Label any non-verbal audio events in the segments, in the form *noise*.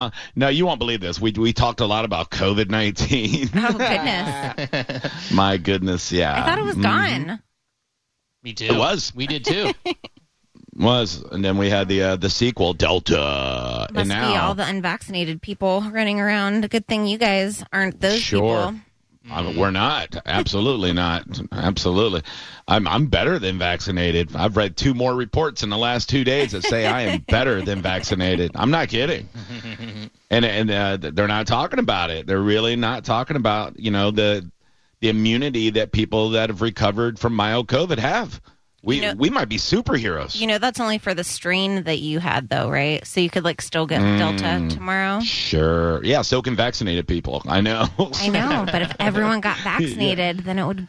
Uh, no, you won't believe this. We we talked a lot about COVID nineteen. Oh *laughs* goodness! My goodness, yeah. I thought it was Mhm. gone. Me too. It was. We did too. *laughs* Was and then we had the uh, the sequel Delta, Must and now be all the unvaccinated people running around. Good thing you guys aren't those Sure. people. I mean, we're not. Absolutely not. Absolutely. I'm I'm better than vaccinated. I've read two more reports in the last two days that say I am *laughs* better than vaccinated. I'm not kidding. And and uh, they're not talking about it. They're really not talking about you know the the immunity that people that have recovered from mild COVID have. We You know- we might be superheroes. You know, that's only for the strain that you had, though, right? So you could like still get Mm. Delta tomorrow. Sure. Yeah. So can vaccinated people. I know. *laughs* I know, but if everyone got *laughs* vaccinated, then it would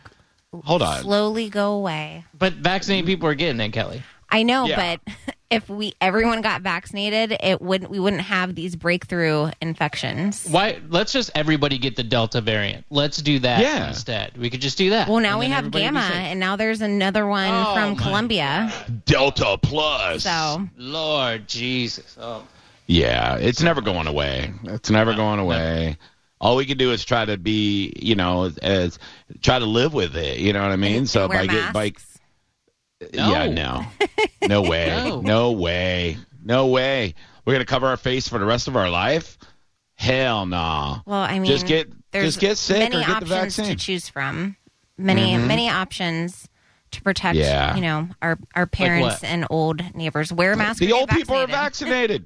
Hold on. slowly go away. but vaccinated people are getting it, Kelly. I know, Yeah. but *laughs* if we everyone got vaccinated, it wouldn't we wouldn't have these breakthrough infections. Why? Let's just everybody get the Delta variant. Let's do that Yeah. instead. We could just do that. Well, now And we have Gamma, and now there's another one Oh, from my Colombia. Delta plus. So Lord Jesus. Oh. Yeah, it's never going away. It's never going away. All we can do is try to be, you know, as try to live with it. You know what I mean? and so wear by get by, masks. yeah, No. no, no *laughs* way, No. no way, no way. We're gonna cover our face for the rest of our life? Hell no. Well, I mean, Just get- there's just get sick many or get the vaccine. Mm-hmm. to choose from. Many many options to protect, Yeah. you know, our our parents what? and old neighbors. Wear masks. The old people are vaccinated. vaccinated.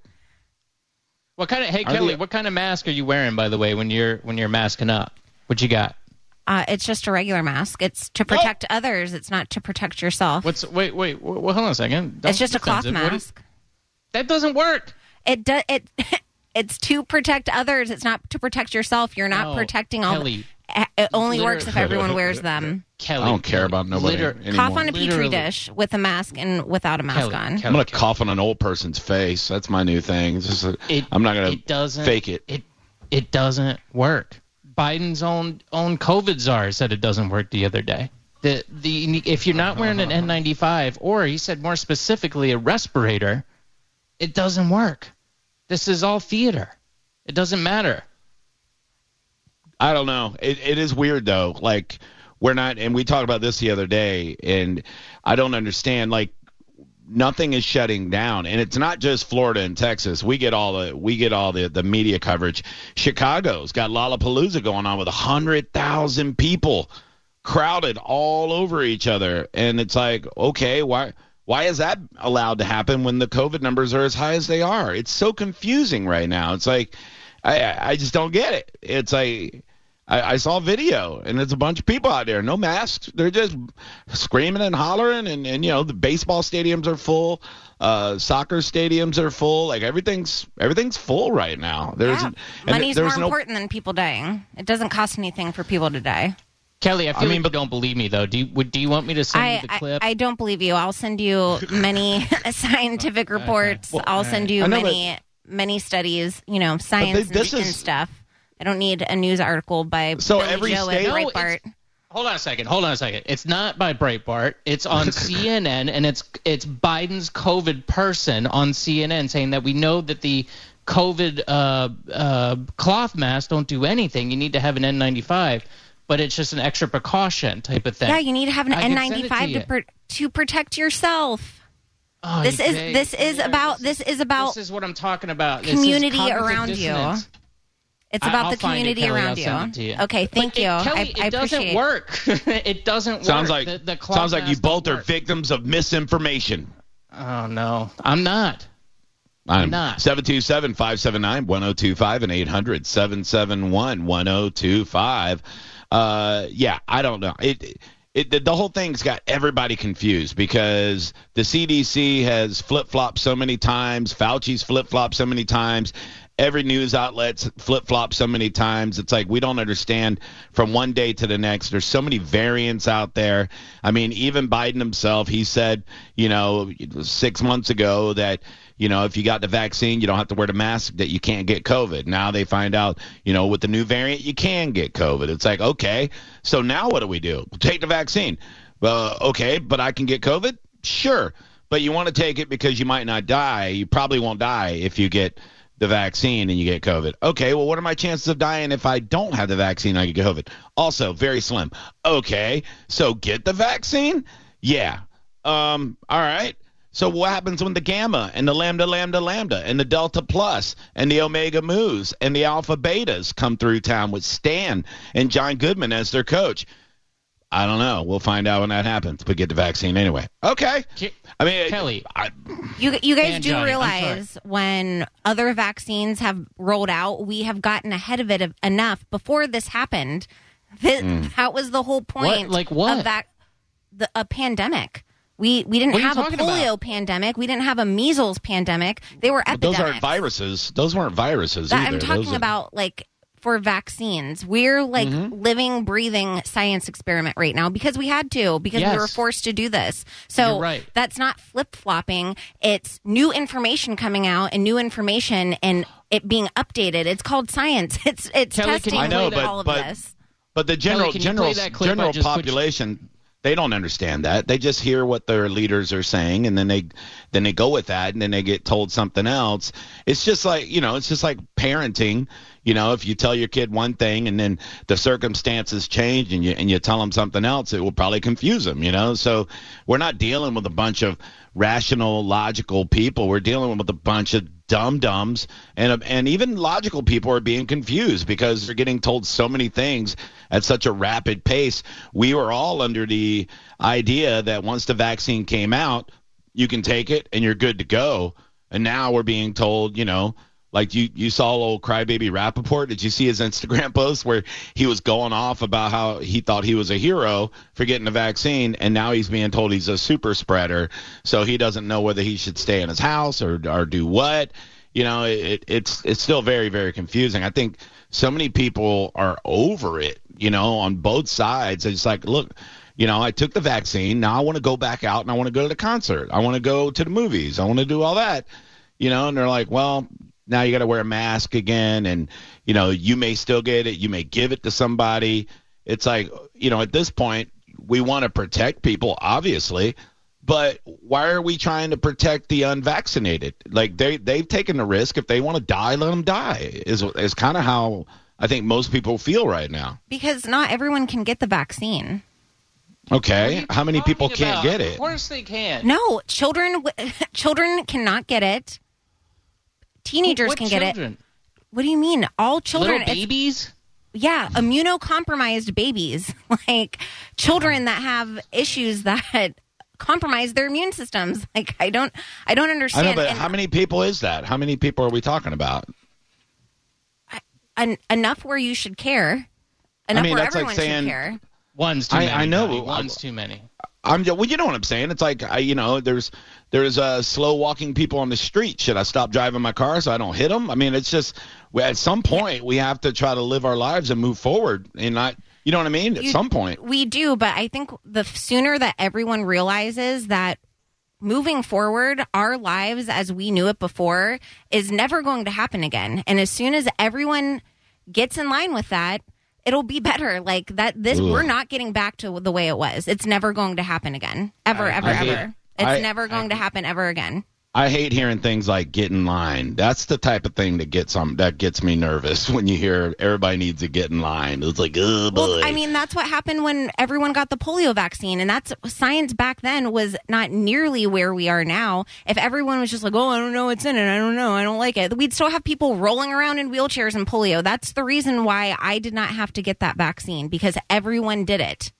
What kind of? Hey, Are Kelly, the- what kind of mask are you wearing, by the way, when you're when you're masking up? What you got? Uh, it's just a regular mask. It's to protect others. It's not to protect yourself. What's wait wait? w- Well, hold on a second. Don't it's just a cloth defensive. What is- mask. that doesn't work. It does it. *laughs* It's to protect others. It's not to protect yourself. You're not No, protecting all. Kelly. It only Liter- works if everyone wears them. Kelly, I don't care about nobody Liter- anymore. Cough on a petri Literally. dish with a mask and without a mask Kelly, on. Kelly, I'm gonna Kelly. cough on an old person's face. That's my new thing. It's just a, It, I'm not gonna it doesn't fake it. It it doesn't work. Biden's own own COVID czar said it doesn't work the other day. The the if you're not wearing an N95 or he said more specifically a respirator, it doesn't work. This is all theater. It doesn't matter. I don't know. It, it is weird though. Like we're not, and we talked about this the other day, and I don't understand. Like nothing is shutting down, and it's not just Florida and Texas. We get all the we get all the the media coverage. Chicago's got Lollapalooza going on with a hundred thousand people crowded all over each other, and it's like, okay, why? Why is that allowed to happen when the COVID numbers are as high as they are? It's so confusing right now. It's like I I just don't get it. It's like I, I saw a video and it's a bunch of people out there, no masks. They're just screaming and hollering, and, and you know the baseball stadiums are full, uh, soccer stadiums are full. Like everything's everything's full right now. There's Yeah. Money's there's more no important than people dying. It doesn't cost anything for people to die. Kelly, I feel mean, like but- you don't believe me though. Do you, would, do you want me to send I, you the clip? I don't believe you. I'll send you many *laughs* *laughs* scientific reports. I'll send you I know, many many studies. You know, science and, this and is- stuff. I don't need a news article by So Billy every Joe state- at No, Breitbart. Hold on a second. Hold on a second. It's not by Breitbart. It's on *laughs* CNN, and it's it's Biden's COVID person on CNN saying that we know that the COVID uh, uh, cloth masks don't do anything. You need to have an N95, but it's just an extra precaution type of thing. Yeah, you need to have an I can send it to N95 to, pr- to protect yourself. Oh, This you is pay- this is about this, this is about this is what I'm talking about. This is community cognitive around you. Dissonance. it's about I'll the find it, community Kelly. around you. send it to you. Okay, thank But you. It, Kelly, I, I it doesn't appreciate. work. *laughs* it doesn't sounds work. like the, the sounds like you both don't are work. victims of misinformation. Oh no, I'm not. I'm not. 727 579 1025 and 800 771 1025. Uh, Yeah, I don't know. It, it, the, the whole thing's got everybody confused because the CDC has flip flopped so many times. Fauci's flip flopped so many times. Every news outlet's flip flopped so many times. It's like we don't understand from one day to the next. There's so many variants out there. I mean, even Biden himself, he said, you know, six months ago that you know, if you got the vaccine, you don't have to wear the mask, that you can't get COVID. Now they find out, you know, with the new variant, you can get COVID. It's like, okay, so now what do we do? Take the vaccine. Well, okay, but I can get COVID? Sure. But you want to take it because you might not die. You probably won't die if you get the vaccine and you get COVID. Okay, well, what are my chances of dying if I don't have the vaccine I get COVID? Also, very slim. Okay, so get the vaccine? Yeah. Um, all right. So what happens when the gamma and the lambda, lambda, lambda, and the delta plus and the omega mu's and the alpha betas come through town with Stan and John Goodman as their coach? I don't know. We'll find out when that happens. But get the vaccine anyway. Okay. I mean, Kelly. I, You you guys do Johnny, realize when other vaccines have rolled out, we have gotten ahead of it enough before this happened. That, hmm. that was the whole point. Like what? Of that, the, a pandemic. We we didn't What are you have a polio about? pandemic. We didn't have a measles pandemic. They were epidemics. those aren't viruses. Those weren't viruses That- either. I'm Those talking are- about like for vaccines. We're like Mm-hmm. living, breathing science experiment right now because we had to because we were forced to do this. So right. that's not flip flopping. It's new information coming out and new information and it being updated. It's called science. *laughs* It's it's Kelly, testing I know, play but- all of but- this. But the general can you play general that clip I general just put population they don't understand that. They just hear what their leaders are saying and then they then they go with that and then they get told something else. It's just like, you know, it's just like parenting. You know, if you tell your kid one thing and then the circumstances change and you and you tell them something else, it will probably confuse them, you know? So we're not dealing with a bunch of rational, logical people. We're dealing with a bunch of dum dumbs and and even logical people are being confused because they're getting told so many things at such a rapid pace. We were all under the idea that once the vaccine came out, you can take it and you're good to go. And now we're being told, you know, like you you saw old crybaby Rapaport. Did you see his Instagram *laughs* post where he was going off about how he thought he was a hero for getting the vaccine, and now he's being told he's a super spreader, so he doesn't know whether he should stay in his house or or do what. You know, it, it's it's still very very confusing. I think so many people are over it. You know, on both sides. It's like, look, you know, I took the vaccine. Now I want to go back out and I want to go to the concert. I want to go to the movies. I want to do all that. You know, and they're like, well, now you got to wear a mask again, and you know, you may still get it. You may give it to somebody. It's like, you know, at this point, we want to protect people, obviously, but why are we trying to protect the unvaccinated? Like they they've taken the risk. If they want to die, let them die. Is is kind of how I think most people feel right now. Because not everyone can get the vaccine. Okay, how many people Talking can't about- get it? Of course they can. No, children *laughs* children cannot get it. Teenagers what can get it. What do you mean? All children? Little It's- babies? yeah, immunocompromised babies, *laughs* like children that have issues that *laughs* compromise their immune systems. *laughs* Like I don't, I don't understand. I understand. know, but And how many people is that? How many people are we talking about? en- enough where you should care. Enough mean, where that's like everyone saying- should care. One's too I- many. I know. Johnny. One's too many. I'm just, well, you know what I'm saying. It's like I, you know, there's there's uh, slow walking people on the street. Should I stop driving my car so I don't hit them? I mean, it's just at some point we have to try to live our lives and move forward and not, you know what I mean? At You- some point, We do, but I think the sooner that everyone realizes that moving forward, our lives as we knew it before is never going to happen again. And as soon as everyone gets in line with that, it'll be better. Like that, this, Ugh. we're not getting back to the way it was. It's never going to happen again. Ever, I- ever, I hate- ever. It's I- never going to happen ever again. I hate hearing things like get in line. That's the type of thing that gets um that gets me nervous *laughs* when you hear everybody needs to get in line. It's like, oh boy. Well, I mean, that's what happened when everyone got the polio vaccine, and that's science back then was not nearly where we are now. If everyone was just like, "Oh, I don't know what's in it. I don't know. I don't like it," we'd still have people rolling around in wheelchairs and polio. That's the reason why I did not have to get that vaccine because everyone did it,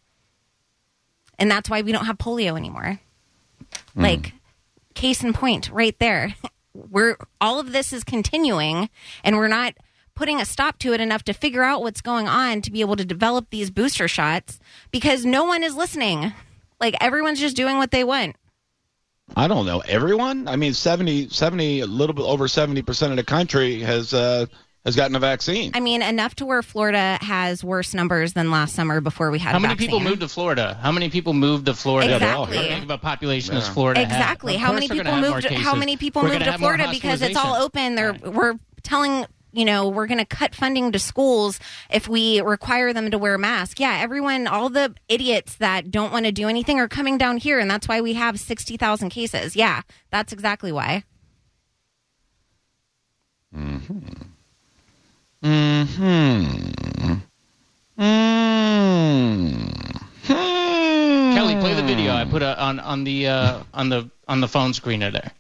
and that's why we don't have polio anymore. Like, case in point, right there. *laughs* We're all of this is continuing, and we're not putting a stop to it enough to figure out what's going on to be able to develop these booster shots because no one is listening. Like everyone's just doing what they want. I don't know everyone. I mean, 70, 70 a little bit over seventy percent of the country has uh, has gotten a vaccine. I mean, enough to where Florida has worse numbers than last summer before we had How a many vaccine. people moved to Florida? How many people moved to Florida? Exactly. How big of a population does Florida? Exactly. How course many they're people moved? How many people moved gonna to have more Florida because it's all open? They're Right. we're telling you know we're going to cut funding to schools if we require them to wear masks. Yeah, everyone, all the idiots that don't want to do anything are coming down here, and that's why we have sixty thousand cases. Yeah, that's exactly why. Mm-hmm. Mm-hmm. Mm-hmm. Kelly, play the video I put uh, on on the uh, on the on the phone screener there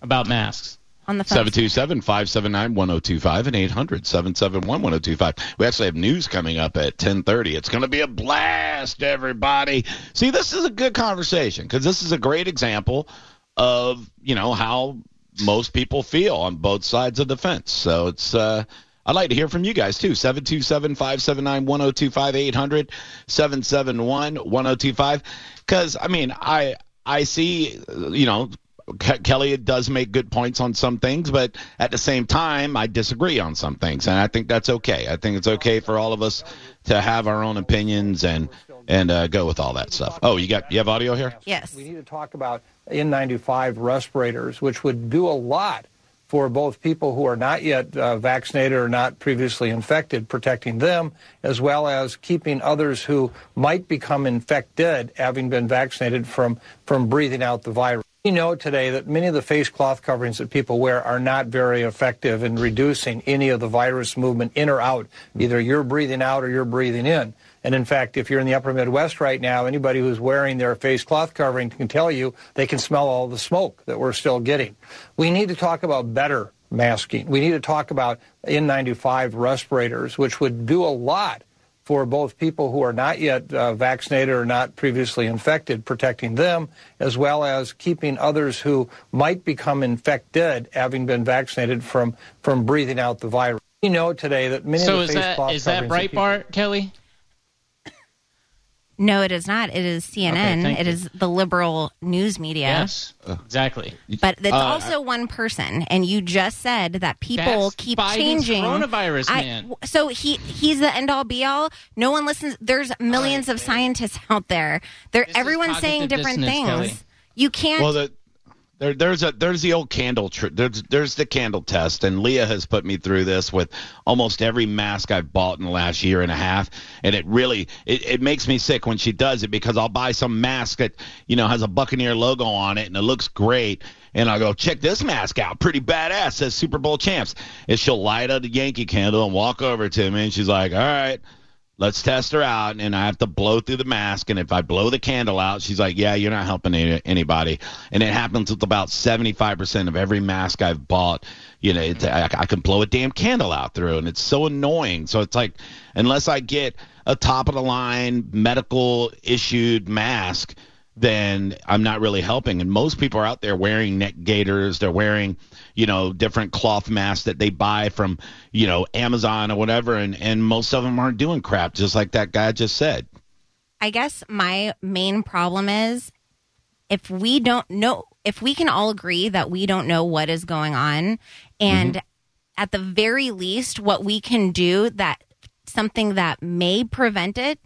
about masks. On the phone. 727-579-1025 and 800-771-1025. We actually have news coming up at 10:30. It's going to be a blast, everybody. See, this is a good conversation because this is a great example of, you know, how most people feel on both sides of the fence. So it's uh I'd like to hear from you guys too. 727-579-1025 800-771-1025 cuz I mean, I I see, you know, Ke- Kelly does make good points on some things, but at the same time, I disagree on some things, and I think that's okay. I think it's okay for all of us to have our own opinions and and uh, go with all that stuff. Oh, you got you have audio here? Yes. We need to talk about N95 respirators, which would do a lot for both people who are not yet uh, vaccinated or not previously infected, protecting them, as well as keeping others who might become infected, having been vaccinated, from, from breathing out the virus. We know today that many of the face cloth coverings that people wear are not very effective in reducing any of the virus movement in or out. Either you're breathing out or you're breathing in. And in fact, if you're in the upper Midwest right now, anybody who's wearing their face cloth covering can tell you they can smell all the smoke that we're still getting. We need to talk about better masking. We need to talk about N95 respirators, which would do a lot for both people who are not yet uh, vaccinated or not previously infected, protecting them, as well as keeping others who might become infected, having been vaccinated, from, from breathing out the virus. We know today that many So of is the face that cloth is that Breitbart, Kelly? No, it is not. It is CNN. thank it you. is the liberal news media. Yes, exactly. But it's Uh, also one person, and you just said that people That's keep Biden's changing. coronavirus I- man. so he he's the end all be all. No one listens. There's millions of scientists out there. There, This is everyone's saying different things. Kelly. You can't. Well, the, there, there's a there's the old candle tr- there's there's the candle test, and Leah has put me through this with almost every mask I've bought in the last year and a half, and it really it, it makes me sick when she does it because I'll buy some mask that you know has a Buccaneer logo on it and it looks great, and I'll go check this mask out, pretty badass, says Super Bowl champs, and she'll light up the Yankee candle and walk over to me, and she's like, all right let's test her out and i have to blow through the mask and if i blow the candle out she's like yeah you're not helping any, anybody. And it happens with about 75% of every mask i've bought. You know I, I can blow a damn candle out through and it's so annoying. So it's like unless i get a top of the line medical issued mask then i'm not really helping. And most people are out there wearing neck gaiters. They're wearing you know different cloth masks that they buy from you know amazon or whatever. And and most of them aren't doing crap just like that guy just said. I guess my main problem is if we don't know, if we can all agree that we don't know what is going on, and mm-hmm. at the very least, what we can do that something that may prevent it.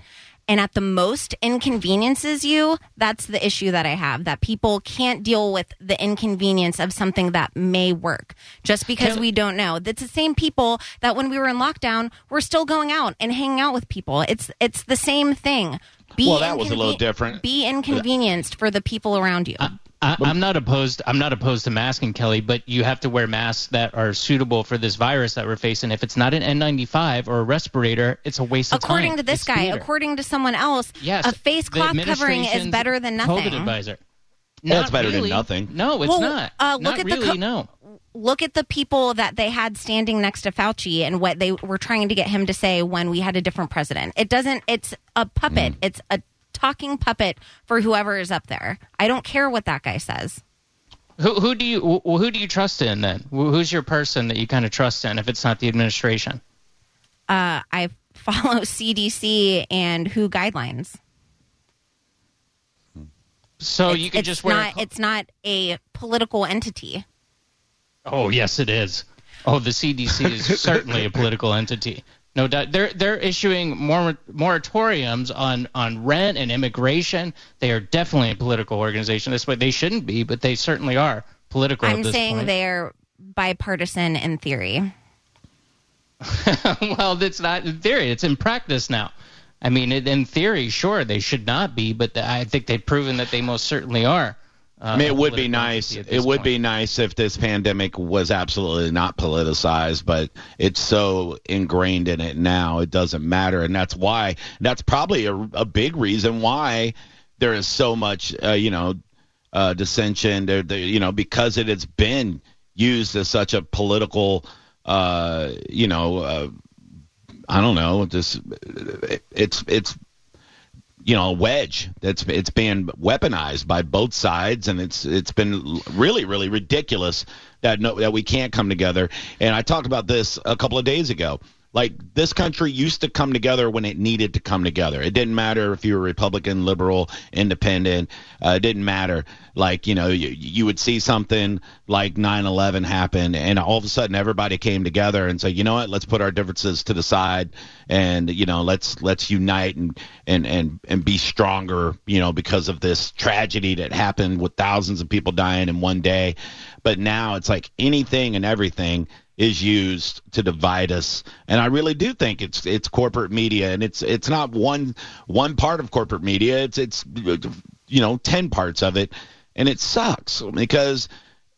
And at the most inconveniences you, that's the issue that I have. That people can't deal with the inconvenience of something that may work just because we don't know. That's the same people that when we were in lockdown, we're still going out and hanging out with people. It's it's the same thing. Be Well, that was a little different. Be inconvenienced for the people around you. I, I'm not opposed. I'm not opposed to masking, Kelly, but you have to wear masks that are suitable for this virus that we're facing. If it's not an N95 or a respirator, it's a waste of time. according to this It's guy, theater. according to someone else, yes, a face cloth covering is better than nothing. COVID nothing. advisor. Well, Not it's better than nothing. No, it's Well, not. uh, look not at the really. co- no. Look at the people that they had standing next to Fauci and what they were trying to get him to say when we had a different president. It doesn't. It's a puppet. Mm. It's a talking puppet for whoever is up there. I don't care what that guy says. Who, who do you who do you trust in then? Who's your person that you kind of trust in if it's not the administration? Uh, I follow *laughs* CDC and WHO guidelines. So It's- you can just wear. a not. cl- It's not a political entity. Oh yes, it is. Oh, the CDC is *laughs* certainly a political entity. No doubt. They're they're issuing more moratoriums on on rent and immigration. They are definitely a political organization. That's what they shouldn't be, but they certainly are political. I'm this saying point. they're bipartisan in theory. *laughs* well, that's not in theory. It's in practice now. I mean, in theory, sure, they should not be, but I think they've proven that they most certainly are. Uh, I mean, it would be nice. It this would point. be nice if this pandemic was absolutely not politicized, but it's so ingrained in it now, it doesn't matter, and that's why. That's probably a, a big reason why there is so much, uh, you know, uh, dissension. There, there, you know, because it has been used as such a political, uh, you know, uh, I don't know, just it's it's you know a wedge that's it's being weaponized by both sides and it's it's been really really ridiculous that no that we can't come together. And i talked about this a couple of days ago like this country used to come together when it needed to come together. It didn't matter if you were republican liberal independent. Uh, it didn't matter. Like you know you, you would see something like 9-11 happen and all of a sudden everybody came together and said you know what? Let's put our differences to the side and you know let's let's unite and and and and be stronger you know because of this tragedy that happened with thousands of people dying in one day. But now it's like anything and everything is used to divide us and i really do think it's it's corporate media and it's it's not one one part of corporate media it's it's you know 10 parts of it and it sucks because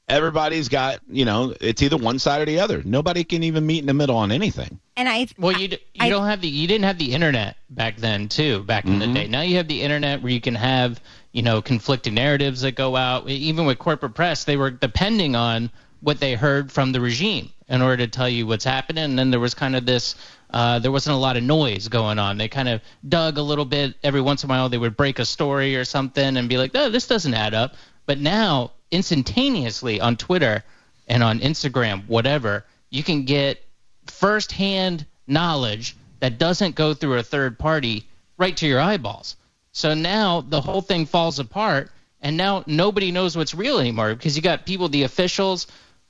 everybody's got you know it's either one side or the other nobody can even meet in the middle on anything And I Well, you you I- don't have the you didn't have the internet back then too. Back in Mm-hmm. the day, now you have the internet where you can have you know conflicting narratives that go out. Even with corporate press, they were depending on what they heard from the regime in order to tell you what's happening. And then there was kind of this. Uh, there wasn't a lot of noise going on. They kind of dug a little bit every once in a while. They would break a story or something and be like, "Oh, this doesn't add up." But now, instantaneously on Twitter and on Instagram, whatever, you can get firsthand knowledge that doesn't go through a third party right to your eyeballs. So now the whole thing falls apart, and now nobody knows what's real anymore because you got people, the officials,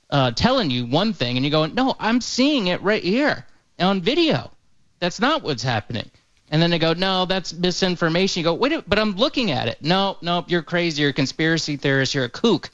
uh, telling you one thing, and you're going, "No, I'm seeing it right here on video. That's not what's happening." And then they go, "No, that's misinformation." You go, "Wait, a- but I'm looking at it." No, no, you're crazy. You're a conspiracy theorist. You're a kook.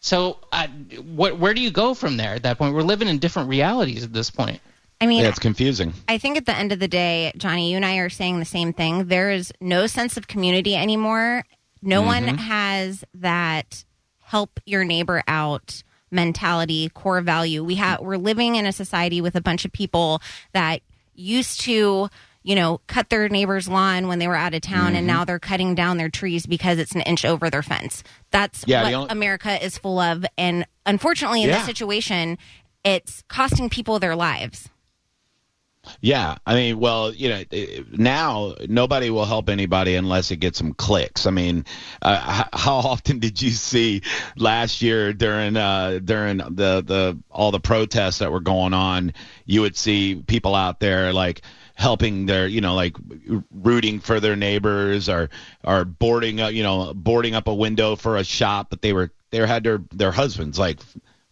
So, I, what, where do you go from there at that point? We're living in different realities at this point. I mean, yeah it's confusing I think at the end of the day, Johnny, you and I are saying the same thing. There is no sense of community anymore. No one has that help your neighbor out mentality, core value. We have we're living in a society with a bunch of people that used to, you know, cut their neighbor's lawn when they were out of town and mm-hmm. now they're cutting down their trees because it's an inch over their fence. That's Yeah, what only- America is full of and unfortunately in Yeah. this situation it's costing people their lives. Yeah, I mean, well, you know, now nobody will help anybody unless it gets some clicks. I mean, uh, how *laughs* often did you see last year during uh, during the the all the protests that were going on? You would see people out there like helping their you know like rooting for their neighbors or or boarding up you know boarding up a window for a shop but they were they had their their husbands like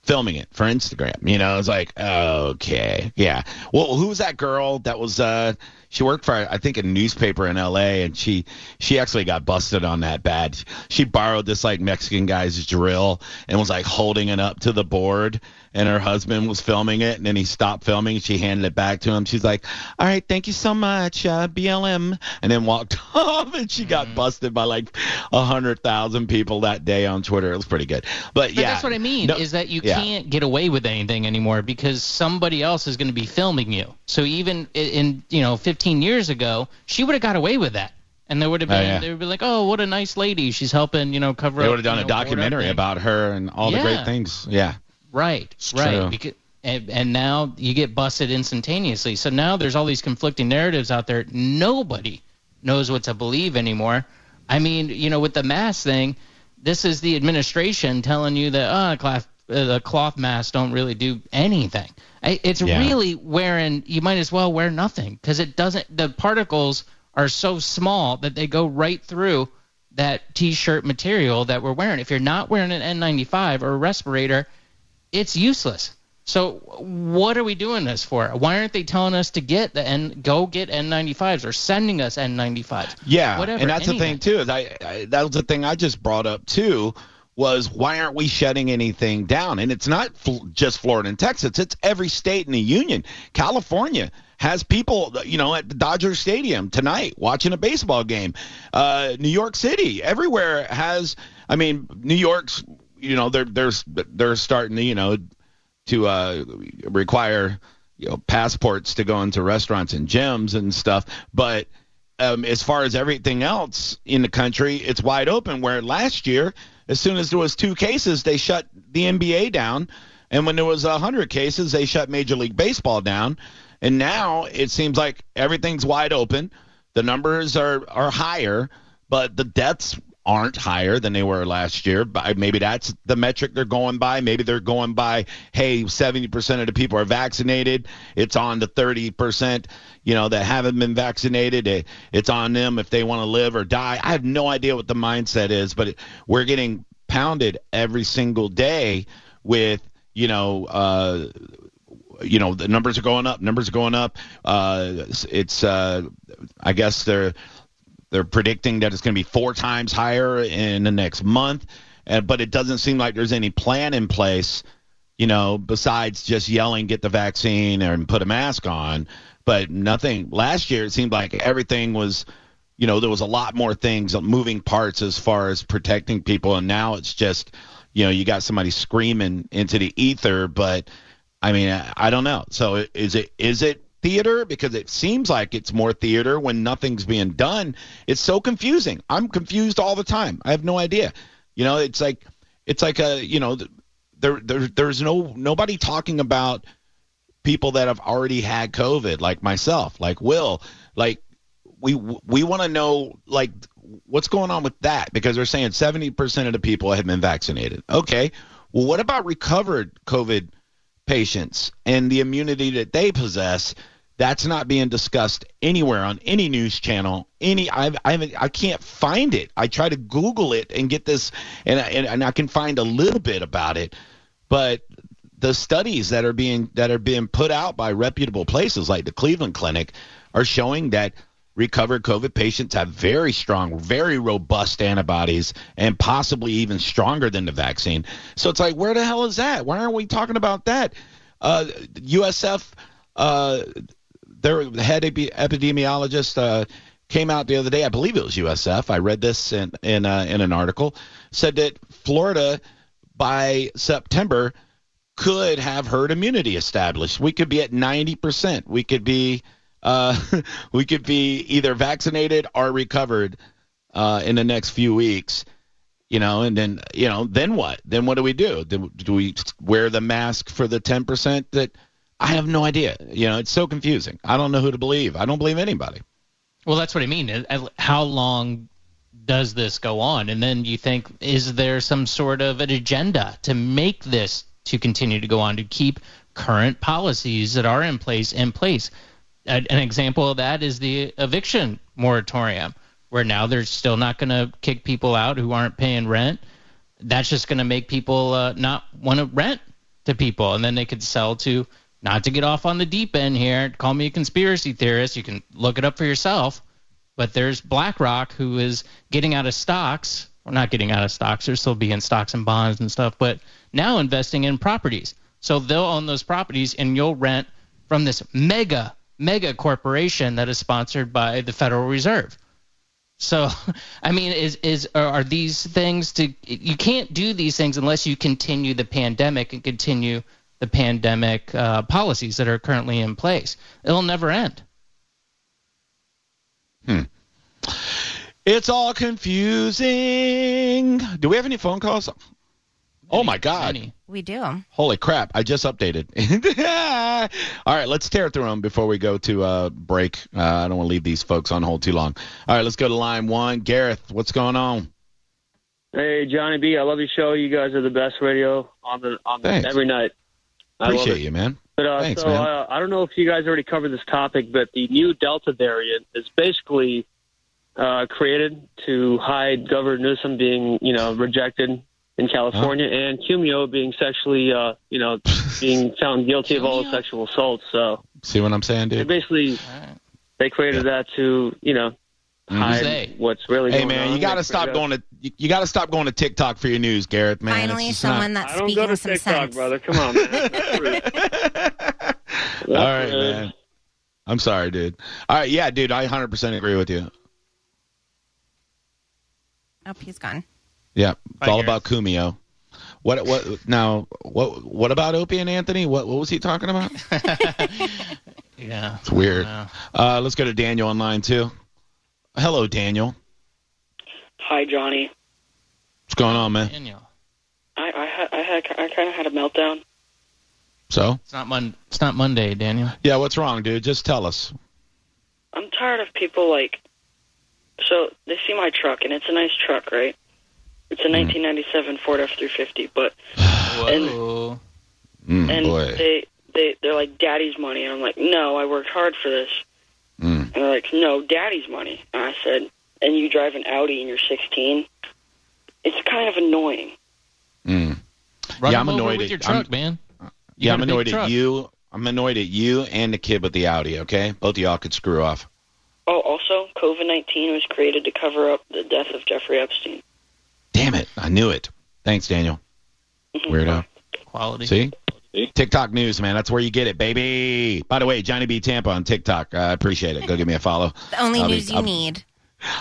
filming it for Instagram. You know, it's like, okay, yeah. Well, who was that girl that was? uh She worked for, I think, a newspaper in L.A. and she she actually got busted on that bad. She borrowed this like Mexican guy's drill and was like holding it up to the board, and her husband was filming it, and then he stopped filming. She handed it back to him. She's like, "All right, thank you so much, uh, BLM," and then walked *laughs* off. And she got busted by like a hundred thousand people that day on Twitter. It was pretty good, but, But yeah, that's what I mean No- is that you yeah. can't get away with anything anymore because somebody else is going to be filming you. So even in, you know 15 years ago, she would have got away with that, and there would have Oh, been yeah. they would be like, oh, what a nice lady, she's helping you know cover. They would have done you a know, whatever documentary about her and all the great things. Yeah. Right, It's right. true. Because, and, and now you get busted instantaneously. So now there's all these conflicting narratives out there. Nobody knows what to believe anymore. I mean, you know, with the mask thing, this is the administration telling you that uh, cloth, uh, the cloth masks don't really do anything. I, it's Yeah. really wearing. You might as well wear nothing because it doesn't. The particles are so small that they go right through that t-shirt material that we're wearing. If you're not wearing an N95 or a respirator, it's useless. So what are we doing this for? Why aren't they telling us to get the N go get N95s or sending us N95s? Yeah, Whatever, and that's the thing too. Is I, I that was the thing I just brought up too. Was why aren't we shutting anything down? And it's not fl- just Florida and Texas; it's every state in the union. California has people, you know, at the Dodger Stadium tonight watching a baseball game. Uh, New York City, everywhere has. I mean, New York's, you know, they're they're they're starting to, you know, to uh, require you know passports to go into restaurants and gyms and stuff, but um, as far as everything else in the country, it's wide open. Where last year, as soon as there was two cases, they shut the NBA down, and when there was hundred cases, they shut Major League Baseball down. And now it seems like everything's wide open. The numbers are are higher, but the deaths aren't higher than they were last year. But maybe that's the metric they're going by. Maybe they're going by, hey, 70% of the people are vaccinated. It's on the 30%, you know, that haven't been vaccinated. It's on them if they want to live or die. I have no idea what the mindset is, but we're getting pounded every single day with, you know, uh, you know the numbers are going up numbers are going up uh it's uh i guess they're they're predicting that it's going to be four times higher in the next month, uh, but it doesn't seem like there's any plan in place, you know, besides just yelling, get the vaccine and put a mask on. But nothing. Last year, it seemed like everything was, you know, there was a lot more things, moving parts as far as protecting people, and now it's just, you know, you got somebody screaming into the ether, but. I mean, I don't know. So is it is it theater because it seems like it's more theater when nothing's being done. It's so confusing. I'm confused all the time. I have no idea. You know, it's like it's like a you know there there there's no nobody talking about people that have already had COVID like myself, like Will, like we we want to know like what's going on with that because they're saying 70% of the people have been vaccinated. Okay. Well, what about recovered COVID patients and the immunity that they possess that's not being discussed anywhere on any news channel. Any I've, I haven't I can't find it. I try to Google it and get this, and and, and I can find a little bit about it, but the studies that are being that are being put out by reputable places like the Cleveland Clinic are showing that recovered COVID patients have very strong, very robust antibodies and possibly even stronger than the vaccine. So it's like, where the hell is that? Why aren't we talking about that? Uh, USF uh, their head epidemiologist uh, came out the other day. I believe it was USF. I read this in in, uh, in an article. Said that Florida by September could have herd immunity established. We could be at 90%. We could be uh, *laughs* we could be either vaccinated or recovered uh, in the next few weeks. You know, and then you know, then what? Then what do we do? Do, do we wear the mask for the 10% that I have no idea. You know, it's so confusing. I don't know who to believe. I don't believe anybody. Well, that's what I mean. How long does this go on? And then you think, is there some sort of an agenda to make this to continue to go on to keep current policies that are in place in place? An example of that is the eviction moratorium, where now they're still not going to kick people out who aren't paying rent. That's just going to make people uh, not want to rent to people, and then they could sell to not to get off on the deep end here, call me a conspiracy theorist. You can look it up for yourself. But there's BlackRock who is getting out of stocks, or not getting out of stocks, they're still being stocks and bonds and stuff, but now investing in properties. So they'll own those properties and you'll rent from this mega, mega corporation that is sponsored by the Federal Reserve. So, *laughs* I mean, is is are these things to you can't do these things unless you continue the pandemic and continue the pandemic uh, policies that are currently in place. It'll never end. Hmm. It's all confusing. Do we have any phone calls? Many, oh my God. Many. We do. Holy crap. I just updated. *laughs* All right, let's tear through them before we go to uh, break. Uh, I don't want to leave these folks on hold too long. All right, let's go to line one. Gareth, what's going on? Hey, Johnny B. I love your show. You guys are the best radio on the on the, every night. Appreciate you, man. But uh, Thanks, so man. Uh, I don't know if you guys already covered this topic, but the new Delta variant is basically uh, created to hide Governor Newsom being, you know, rejected in California huh? and Cuomo being sexually, uh, you know, *laughs* being found guilty of all sexual assaults. So see what I'm saying, dude? They basically they created yeah. that to, you know, hide what's really hey man you got to stop going to you, you got to stop going to tiktok for your news Gareth. man finally someone not, that's speaking I don't go to some TikTok, sense brother come on man *laughs* all right man i'm sorry dude all right yeah dude i 100% agree with you oh he's gone Yeah, it's Bye, all Gareth. about Cuomo. What what now? What what about Opie and Anthony? What what was he talking about? *laughs* Yeah. It's weird. Uh, let's go to Daniel online too. Hello, Daniel. Hi, Johnny. What's going on, man? Daniel. I I had I had I kind of had a meltdown. So It's not Mon- It's not Monday, Daniel. yeah, what's wrong, dude? Just tell us. I'm tired of people like. So they see my truck, and it's a nice truck, right? It's a 1997 Ford F350, but Whoa. Mm, and boy. they they they're like daddy's money, and I'm like, no, I worked hard for this. Mm. And they're like, no, daddy's money. And I said, and you drive an Audi and you're 16. It's kind of annoying. Mm. Run Yeah, I'm annoyed with at- your truck, I'm- man. Yeah, I'm annoyed at truck. you. I'm annoyed at you and the kid with the Audi. Okay, both of y'all could screw off. Oh, also, COVID 19 was created to cover up the death of Jeffrey Epstein. Damn it! I knew it. Thanks, Daniel. Weirdo. Quality. See? TikTok news, man. That's where you get it, baby. By the way, Johnny B Tampa on TikTok. I appreciate it. Go give me a follow. The only I'll be- news you I'll- need.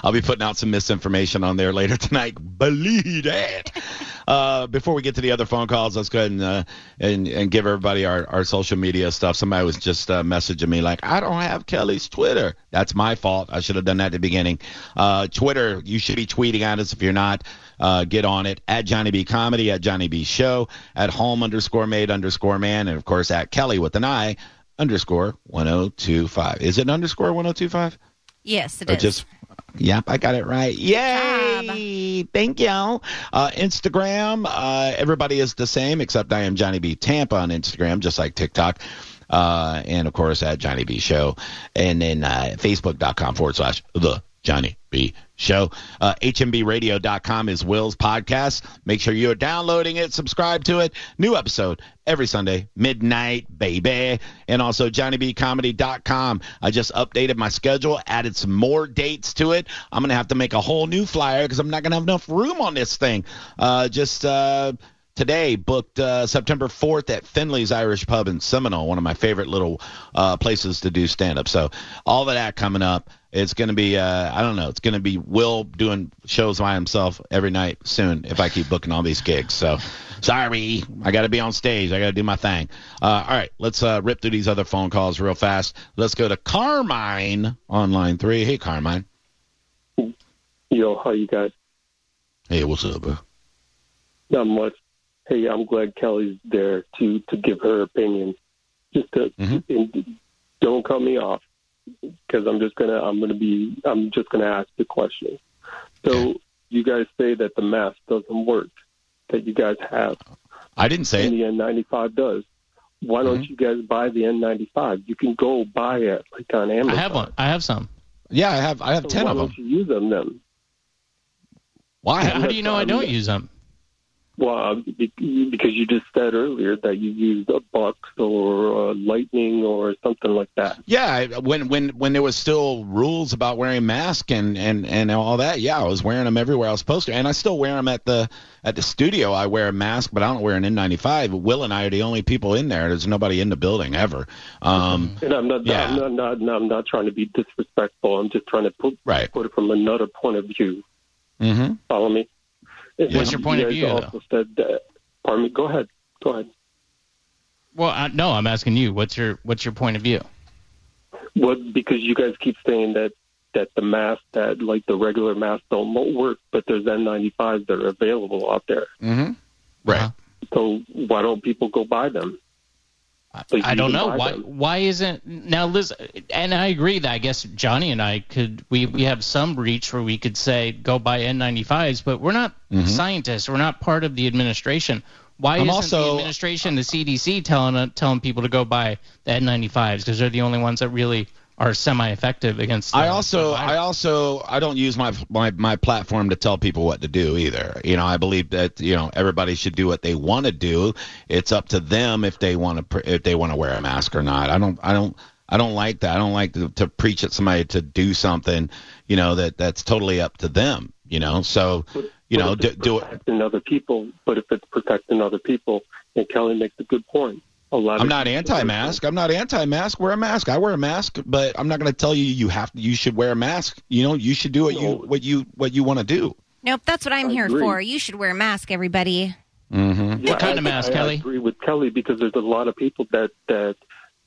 I'll be putting out some misinformation on there later *laughs* tonight. Believe that. Uh, before we get to the other phone calls, let's go ahead and uh, and, and give everybody our, our social media stuff. Somebody was just uh, messaging me like, I don't have Kelly's Twitter. That's my fault. I should have done that at the beginning. Uh, Twitter, you should be tweeting at us if you're not. Uh, get on it at Johnny B Comedy, at Johnny B Show, at home underscore made underscore man, and of course at Kelly with an I underscore 1025. Is it underscore 1025? Yes, it Or is. just Yep, I got it right. Yay! Thank you. Uh, Instagram, uh, everybody is the same except I am Johnny B Tampa on Instagram, just like TikTok. Uh, and of course at Johnny B Show. And then uh, Facebook.com forward slash the Johnny B Show. Uh, HMBRadio.com is Will's podcast. Make sure you're downloading it, subscribe to it. New episode every Sunday, midnight, baby. And also JohnnyBComedy.com. I just updated my schedule, added some more dates to it. I'm going to have to make a whole new flyer because I'm not going to have enough room on this thing. Uh, just. Uh, today booked uh, September 4th at Finley's Irish Pub in Seminole, one of my favorite little uh, places to do stand up. So all of that coming up. It's going to be uh, I don't know. It's going to be Will doing shows by himself every night soon if I keep booking all these gigs. So sorry, I got to be on stage. I got to do my thing. Uh, all right, let's uh, rip through these other phone calls real fast. Let's go to Carmine on line three. Hey, Carmine. Yo, how you guys? Hey, what's up, bro? Not much. Hey, I'm glad Kelly's there to to give her opinion. Just to Mhm. and don't cut me off because I'm just gonna I'm gonna be I'm just gonna ask the question. So you guys say that the mask doesn't work that you guys have, I didn't say and it. the N95 does. Why don't Mm-hmm. you guys buy the N95? You can go buy it like on Amazon. I have one. I have some. Yeah, I have. I have So ten why of them. don't you use them then? Why? How do you know I don't use them? Well, be- because you just said earlier that you used a Bucs or a Lightning or something like that. Yeah, when when when there was still rules about wearing masks and and and all that, yeah, I was wearing them everywhere I was supposed to, and I still wear them at the at the studio. I wear a mask, but I don't wear an N95. Will and I are the only people in there. There's nobody in the building ever. Um, And I'm not, Yeah. I'm not, not, I'm not trying to be disrespectful. I'm just trying to put, right. put it from another point of view. Mm-hmm. Follow me? What's your point you of view, though? Also said that, pardon me. Go ahead. Go ahead. Well, I, no, I'm asking you. What's your What's your point of view? Well, Because you guys keep saying that that the masks that like the regular masks don't work, but there's N95s that are available out there. Mm-hmm. Right. So why don't people go buy them? So I don't know why. them. Why isn't now, Liz? And I agree that I guess Johnny and I could we we have some reach where we could say go buy N95s, but we're not Mhm. scientists. We're not part of the administration. Why I'm isn't also- the administration, the CDC, telling uh, telling people to go buy the N95s because they're the only ones that really are semi-effective against. I also, the I also, I don't use my, my my platform to tell people what to do either. You know, I believe that you know everybody should do what they want to do. It's up to them if they want to if they want to wear a mask or not. I don't, I don't, I don't like that. I don't like to, to preach at somebody to do something. You know that that's totally up to them. You know, so you But know, if do, it's do it. protecting other people. But if it's protecting other people, and Kelly makes a good point. A lot I'm of not anti-mask. I'm not anti-mask. Wear a mask. I wear a mask, but I'm not going to tell you you have to, you should wear a mask. You know, you should do what you what you what you want to do. Nope, that's what I'm I here agree. for. You should wear a mask, everybody. Mm-hmm. Yeah, kind I- of mask, I, Kelly? I agree with Kelly because there's a lot of people that that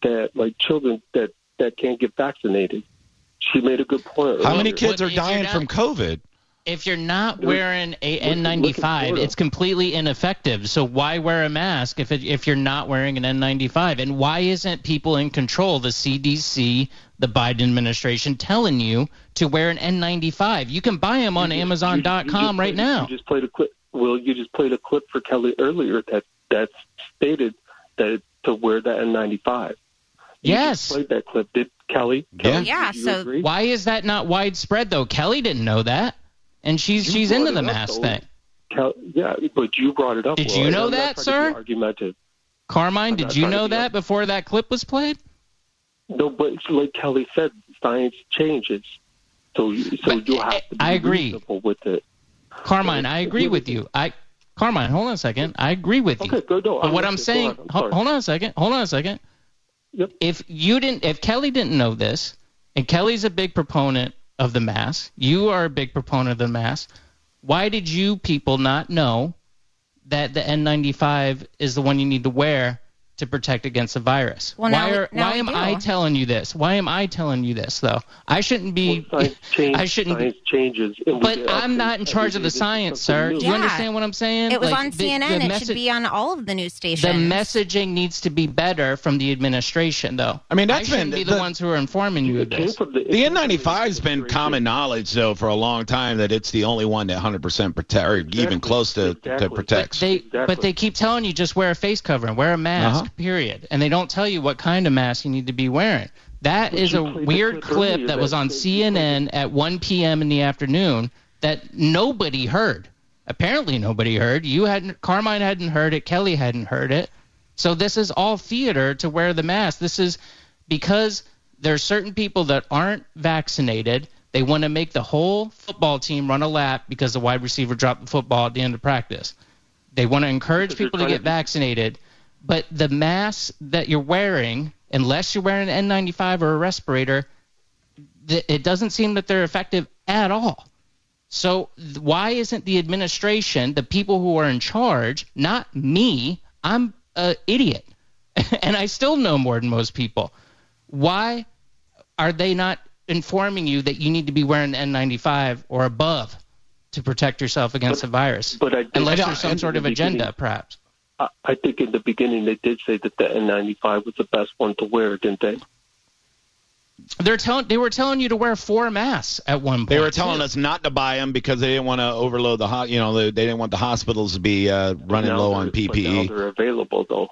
that like children that that can't get vaccinated. She made a good point. How many kids What- are dying from COVID? If you're not wearing a look- look at N95, it's completely ineffective. So why wear a mask if it, if you're not wearing an N95? And why isn't people in control, the CDC, the Biden administration, telling you to wear an N95? You can buy them on You just- you- you Amazon.com right now. You just played a clip. Well, you just played a clip for Kelli earlier that that stated that to wear the N95. You Yes. just played that clip. Did Kelli? Yeah. Kelli, Yeah, do you so- agree? Why is that not widespread though? Kelli didn't know that, and she's You she's into the mask thing. Kel- yeah, but you brought it up. Did Laura, you know that, sir? Argumentative. Carmine, I'm did you know that before that clip was played? No, but it's like Kelli said, science changes. So, you- so But you have to be I agree. reasonable with it. Carmine, I agree with you. I Carmine, hold on a second. I agree with you. Okay, go. No, But what. I'm saying, on. I'm hold on a second. Hold on a second. Yep. If you didn't, if Kelli didn't know this, and Kelli's a big proponent of the mask, you are a big proponent of the mask. Why did you people not know that the N95 is the one you need to wear to protect against the virus? Well, why now we- are, now why am do. I telling you this? Why am I telling you this though? I shouldn't be. Well, *laughs* change, I shouldn't. be- Science changes. but I'm not in charge of the science, sir. new. Do you Yeah. understand what I'm saying? It was Like, on the- CNN. the it message- should be on all of the news stations. the messaging needs to be better from the administration, though. I mean, that's I shouldn't been- be the, the- ones who are informing you of this. the, The N95's been common knowledge though for a long time that it's the only one that 100% protect or even close to, to Exactly. protects. They, Exactly. but they keep telling you just wear a face covering, wear a mask, Uh-huh. Period, and they don't tell you what kind of mask you need to be wearing. That But is a weird clip earlier that was on that CNN at 1 p.m. in the afternoon that nobody heard. Apparently, nobody heard. You hadn't. Carmine hadn't heard it. Kelli hadn't heard it. So this is all theater to wear the mask. This is because there are certain people that aren't vaccinated. They want to make the whole football team run a lap because the wide receiver dropped the football at the end of practice. They want to encourage people to get vaccinated, but the mask that you're wearing, unless you're wearing an N95 or a respirator, th- it doesn't seem that they're effective at all. So th- why isn't the administration, the people who are in charge, not me? I'm an idiot, *laughs* and I still know more than most people. Why are they not informing you that you need to be wearing an N95 or above to protect yourself against But- the virus? But I Unless I- there's some sort of agenda, perhaps. I, I think in the beginning they did say that the N95 was the best one to wear, didn't they? They're telling they were telling you to wear four masks at one point. They were telling too. us not to buy them because they didn't want to overload the hot. You know, they, they didn't want the hospitals to be uh, running low they're- on but now PPE. they're available though.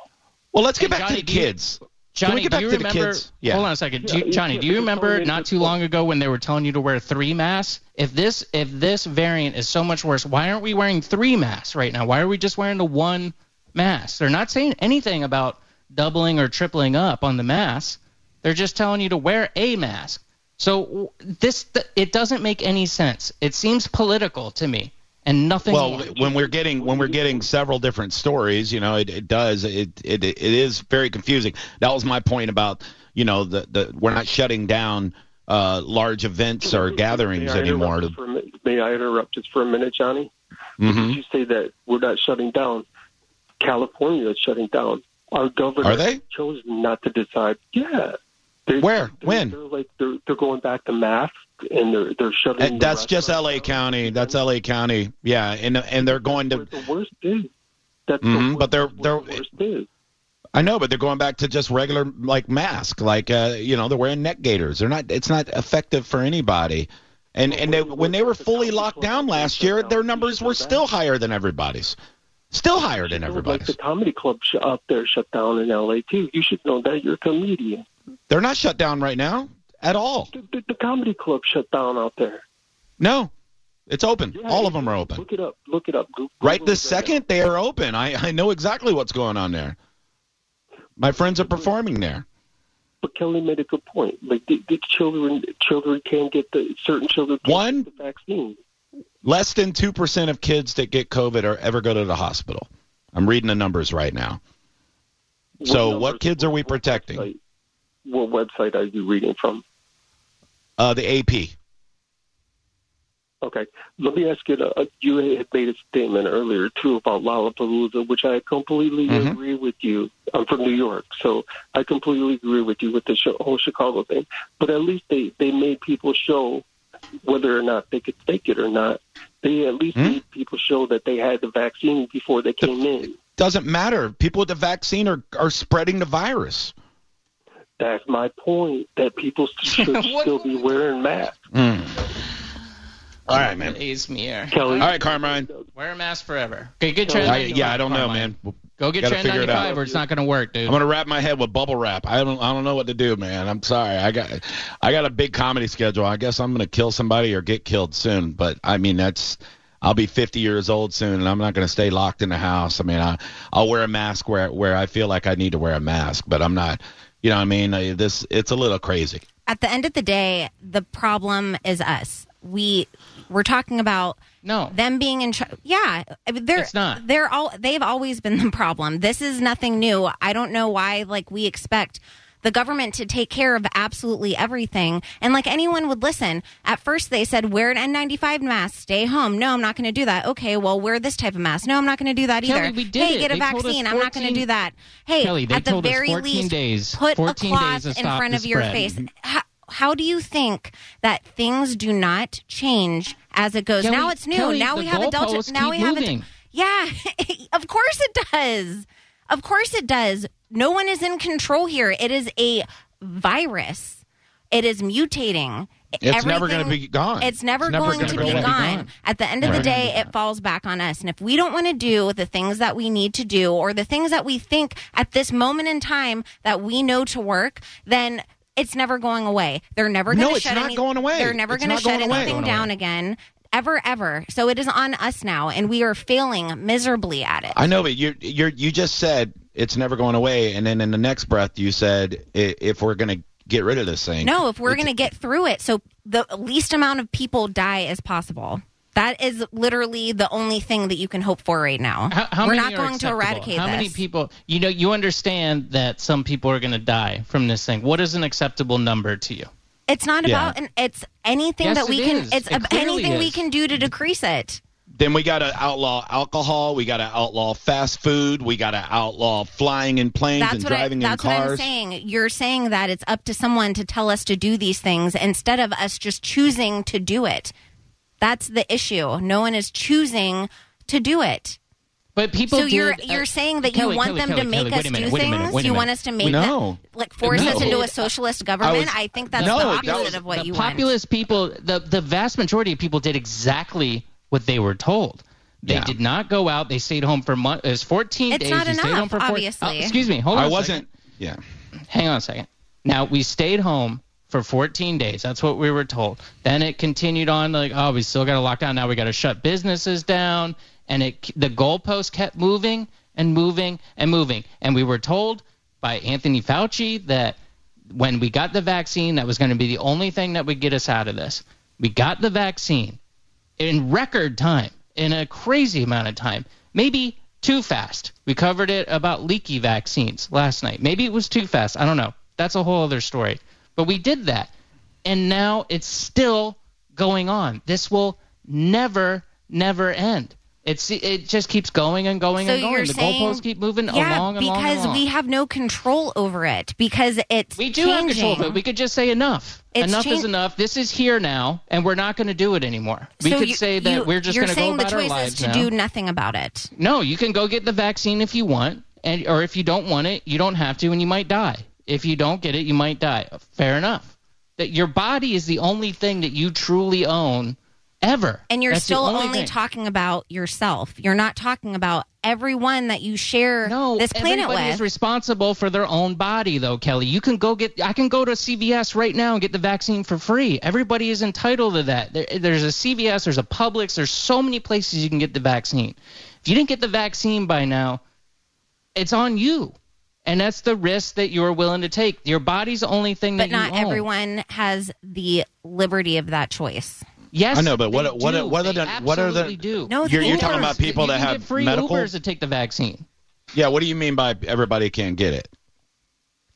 Well, let's get Hey, back Johnny, to the do you- kids. Johnny, we get back do you to the remember? kids? Yeah. Hold on a second, do you- Johnny. do you remember not too long ago when they were telling you to wear three masks? If this if this variant is so much worse, why aren't we wearing three masks right now? Why are we just wearing the one mask? They're not saying anything about doubling or tripling up on the mask. They're just telling you to wear a mask. So this it doesn't make any sense. It seems political to me, and nothing. Well, more. when we're getting when we're getting several different stories, you know, it, it does it, it it is very confusing. That was my point about you know the the we're not shutting down uh, large events or gatherings May anymore. for? May I interrupt just for a minute, Johnny? hmm Did you say that we're not shutting down? California is shutting down. Our governor Are they? chose not to decide. Yeah. They, Where? They're, When? They're like they're they're going back to masks and they're they're shutting. And that's just L.A. County. That's L.A. County. Yeah, and and they're going to. the worst is. That's Mhm, the worst, but they're- they're- the worst is. I know, but they're going back to just regular like mask, like uh, you know, they're wearing neck gaiters. They're not. It's not effective for anybody. And and they, when they were fully locked down last year, their numbers were still higher than everybody's. Still higher than know, Like the comedy club sh- up there shut down in L.A. too. You should know that. You're a comedian. They're not shut down right now at all. The, the, the comedy club shut down out there. No, it's open. Yeah, all of them are open. Look it up. Look it up. Go- Right Google this right second, they are open. I I know exactly what's going on there. My friends are performing there. But Kelli made a good point. Like the, the children, children can't get the certain children can't One- get the vaccine. Less than two percent of kids that get COVID or ever go to the hospital. I'm reading the numbers right now. So what kids are we protecting? website- what website are you reading from? Uh, the AP. Okay, let me ask you. Uh, you had made a statement earlier too about Lollapalooza, which I completely Mhm. agree with you. I'm from New York, so I completely agree with you with the whole Chicago thing. But at least they they made people show whether or not they could take it or not. They at least Hmm? made people show that they had the vaccine before they came in. Doesn't matter. People with the vaccine are are spreading the virus. That's my point. That people *laughs* should still be wearing masks. Mm. All right, man. Ace me here. Kelli, All right, Carmine. Wear a mask forever. Okay, get trend. I, yeah, I don't know, Carmine. man. Go get Gotta trend figure it 95 out. or it's not going to work, dude. I'm gonna wrap my head with bubble wrap. I don't I don't know what to do, man. I'm sorry. I got I got a big comedy schedule. I guess I'm gonna kill somebody or get killed soon. But I mean that's I'll be 50 years old soon, and I'm not gonna stay locked in the house. I mean I I'll wear a mask where where I feel like I need to wear a mask, but I'm not. You know what I mean? Uh, This it's a little crazy. At the end of the day, the problem is us. We we're talking about no. them being in charge. Yeah, they're It's not. They're all. They've always been the problem. This is nothing new. I don't know why. Like we expect the government to take care of absolutely everything, and like anyone would listen. At first, they said wear an N95 mask, stay home. No, I'm not going to do that. Okay, well, wear this type of mask. No, I'm not going to do that either. Kelli, either. we did hey, it. get a They told us vaccine. I'm not going to 14 do that. Hey, Kelli, at the very least, days. put a cloth in front the of your spread. face. Mm-hmm. How, how do you think that things do not change as it goes? Kelli- now it's new. Kelli, now we have a delta. Now keep we have moving. a. Yeah, *laughs* of course it does. Of course it does. No one is in control here. It is a virus. It is mutating. It's never going to be gone. It's never, never going gonna to go be away. gone. At the end of the Never gonna day, it falls back on us. And if we don't want to do the things that we need to do or the things that we think at this moment in time that we know to work, then it's never going away. They're never going No, to it's shut not any- going away. They're never It's going to shut going away. anything down again. Ever, ever. So it is on us now, and we are failing miserably at it. I know, but you you you just said it's never going away, and then in the next breath you said if we're going to get rid of this thing. No, if we're going to get through it, so the least amount of people die as possible. That is literally the only thing that you can hope for right now. How, how we're not are going to acceptable? eradicate How this. many people? You know, you understand that some people are going to die from this thing. What is an acceptable number to you? It's not Yeah. about, and it's anything Yes, that we it can. is. It's It ab- clearly anything we can do to decrease it. Then we got to outlaw alcohol. We got to outlaw fast food. We got to outlaw flying in planes That's and what I, driving that's what. I'm saying. You're saying that it's up to someone to tell us to do these things instead of us just choosing to do it. That's the issue. No one is choosing to do it. But people. so you're uh, you're saying that Kelli, you want Kelli, them Kelli, to make Kelli, us minute, do wait a minute, things? you want us to make No. that like force No. us into a socialist government? was- I, think that's No, the that opposite was- of what the you populist people, the the vast majority of people did exactly what they were told. They Yeah. did not go out. They stayed home for months. It was 14 It's days. not you stayed enough, home for four- obviously. Oh, excuse me. Hold on. I a wasn't. second. Yeah. Hang on a second. Now we stayed home for 14 days. That's what we were told. Then it continued on like, oh, we still got to lock down. Now we got to shut businesses down, and it the goalpost kept moving and moving and moving. And we were told by Anthony Fauci that when we got the vaccine, that was going to be the only thing that would get us out of this. We got the vaccine in record time, in a crazy amount of time. Maybe too fast. We covered it about leaky vaccines last night. Maybe it was too fast. I don't know. That's a whole other story. But we did that. And now it's still going on. This will never, never end. It's it just keeps going and going So and going. The saying- goalposts keep moving yeah, along and along. because we have no control over it because it's We do changing. have control of it. We could just say enough. It's enough chan- is enough. This is here now, and we're not going to do it anymore. We So could you- say that you- we're just going to go saying about the our choice lives is to now. do nothing about it. No, you can go get the vaccine if you want, and or if you don't want it, you don't have to, and you might die. If you don't get it, you might die. Fair enough. That your body is the only thing that you truly own ever. And you're That's still only only talking about yourself. You're not talking about everyone that you share No, this planet everybody with. is responsible for their own body, though, Kelli. You can go get. I can go to CVS right now and get the vaccine for free. Everybody is entitled to that. There, there's a CVS, there's a Publix, there's so many places you can get the vaccine. If you didn't get the vaccine by now, it's on you, and that's the risk that you're willing to take. Your body's the only thing but that not you own. everyone has the liberty of that choice. Yes, I know, but what- they what- what are the- what are the- do. No, You're- you're talking about people you that have get free medical- Ubers to take the vaccine. Yeah. What do you mean by everybody can't get it?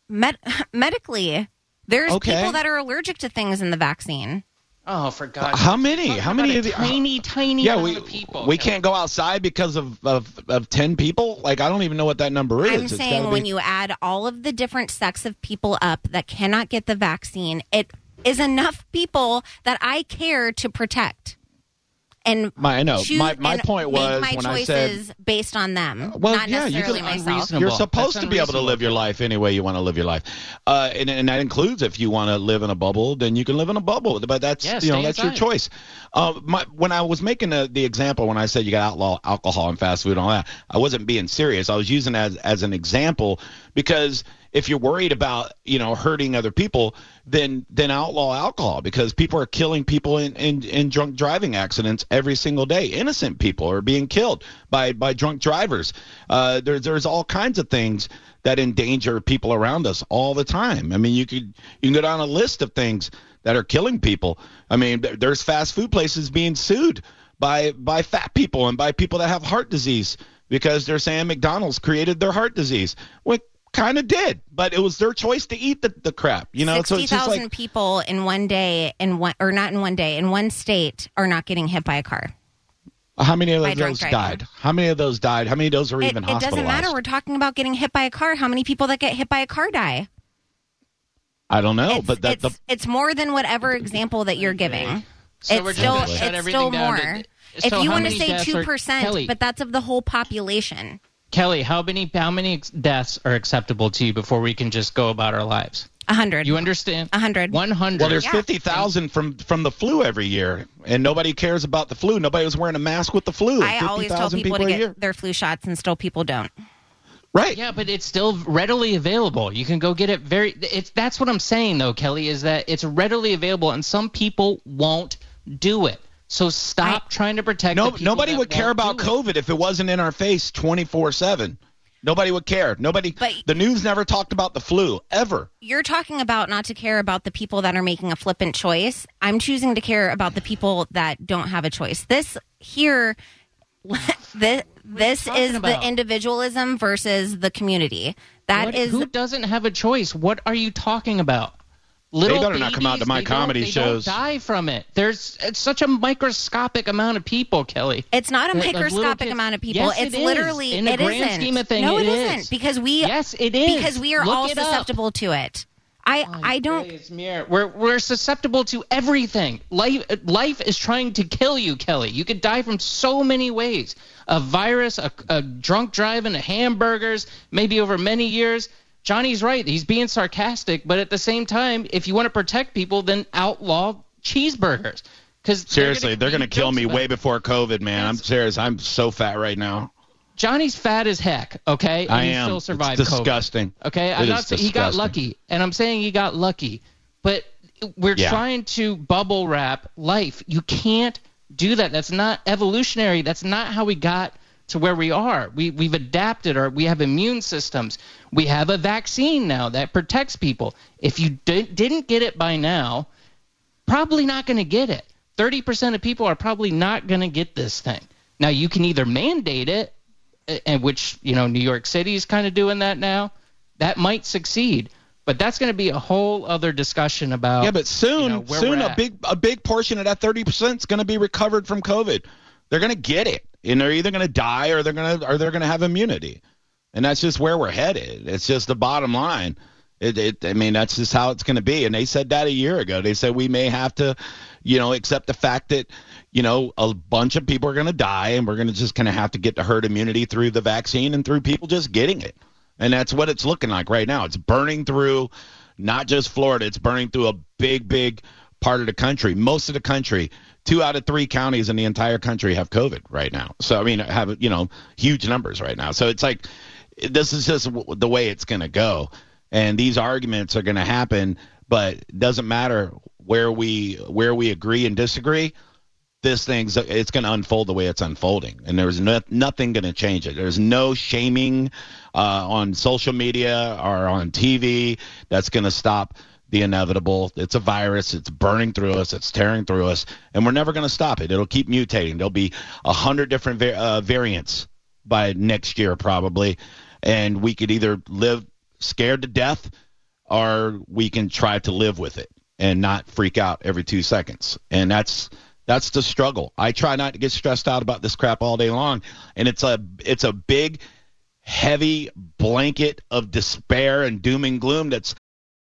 Med- *laughs* medically, there's Okay. people that are allergic to things in the vaccine. Oh, for God's How many? How many about of a the- tiny, tiny Yeah, we people. we can't go outside because of, of of ten people. Like I don't even know what that number is. I'm It's saying gotta when you add all of the different sects of people up that cannot get the vaccine, it is enough people that I care to protect. And My- I know. choose- My- my and point make was my when I choices said- based on them, Well, not yeah, you necessarily can- myself. unreasonable. You're supposed That's to be able to live your life any way you want to live your life, uh, and, and that includes if you want to live in a bubble, then you can live in a bubble. But that's Yeah, you know stay that's inside. your choice. Uh, my, when I was making the, the example when I said you got outlaw alcohol and fast food and all that, I wasn't being serious. I was using it as as an example because if you're worried about you know hurting other people, then then outlaw alcohol because people are killing people in, in, in drunk driving accidents every single day. Innocent people are being killed by by drunk drivers. Uh, there's there's all kinds of things that endanger people around us all the time. I mean, you could you can go down a list of things that are killing people. I mean, there's fast food places being sued by by fat people and by people that have heart disease because they're saying McDonald's created their heart disease. Kind of did, but it was their choice to eat the, the crap. You know, so Sixty it's just thousand like people in one day in one or not in one day in one state are not getting hit by a car. how many of by drunk those driving. died? How many of those died? How many of those are It, even it doesn't matter. We're talking about getting hit by a car. How many people that get hit by a car die? I don't know, it's, but that it's, the it's more than whatever example that you're giving. So it's we're still it's still more. to- if you want to say two percent, Kelli. but that's of the whole population. Kelli, how many how many deaths are acceptable to you before we can just go about our lives? A hundred. You understand? A hundred. One hundred. well, there's Yeah. fifty thousand from from the flu every year, and nobody cares about the flu. Nobody was wearing a mask with the flu. I always tell 50,000 people, to get year. their flu shots, and still people don't. right. Yeah, but it's still readily available. You can go get it very. It's that's what I'm saying though, Kelli, is that it's readily available, and some people won't do it. So stop I- trying to protect. No, the people nobody that would care about. COVID if it wasn't in our face 24 seven. Nobody would care. Nobody. But- the news never talked about the flu ever. You're talking about not to care about the people that are making a flippant choice. I'm choosing to care about the people that don't have a choice. This here, *laughs* this, this is about? the individualism versus the community. That What- is who doesn't have a choice? What are you talking about? Little better not come out to my they don't- comedy they shows. Don't die from it. There's it's such a microscopic amount of people, Kelli. It's not a Like- like microscopic kids- amount of people. Yes, it's it is. literally In the it grand isn't. scheme of things, no, it it is. isn't because we Yes, it is. because we are Look all it up. susceptible to it. I I don't. We're we're susceptible to everything. Life life is trying to kill you, Kelli. You could die from so many ways. A virus, a, a drunk driving, a hamburgers, maybe over many years. Johnny's right. He's being sarcastic, but at the same time, if you want to protect people, then outlaw cheeseburgers. Because Seriously, they're going to kill me way before COVID, man. I'm serious. I'm so fat right now. Johnny's fat as heck. Okay, and I he am. still It's survived COVID. disgusting. Okay, It I'm not saying he got lucky, and I'm saying he got lucky, but we're Yeah. trying to bubble wrap life. You can't do that. That's not evolutionary. That's not how we got to where we are. We we've adapted, or we have immune systems. We have a vaccine now that protects people. If you di- didn't get it by now, probably not going to get it. 30% of people are probably not going to get this thing. Now you can either mandate it and which you know New York City is kind of doing that now. That might succeed, but that's going to be a whole other discussion about. Yeah, but soon, you know, soon a at. big a big portion of that 30 percent is going to be recovered from COVID. They're going to get it, and they're either going to die or they're going to or they're going to have immunity, and that's just where we're headed. It's just the bottom line. It, it, I mean, that's just how it's going to be. And they said that a year ago. They said we may have to, you know, accept the fact that, you know, a bunch of people are going to die, and we're going to just kind of have to get the herd immunity through the vaccine and through people just getting it. And that's what it's looking like right now. It's burning through not just Florida, it's burning through a big, big part of the country. Most of the country, two out of three counties in the entire country have COVID right now. So, I mean, have, you know, huge numbers right now. So it's like, this is just the way it's going to go. And these arguments are going to happen, but it doesn't matter where we where we agree and disagree this thing's it's going to unfold the way it's unfolding and there's no, nothing going to change it there's no shaming uh, on social media or on tv that's going to stop the inevitable. It's a virus. It's burning through us. It's tearing through us. And we're never going to stop it. It'll keep mutating. There'll be a hundred different uh, variants by next year probably. And we could either live scared to death or we can try to live with it and not freak out every two seconds. And that's that's the struggle. I try not to get stressed out about this crap all day long, and it's a it's a big, heavy blanket of despair and doom and gloom. That's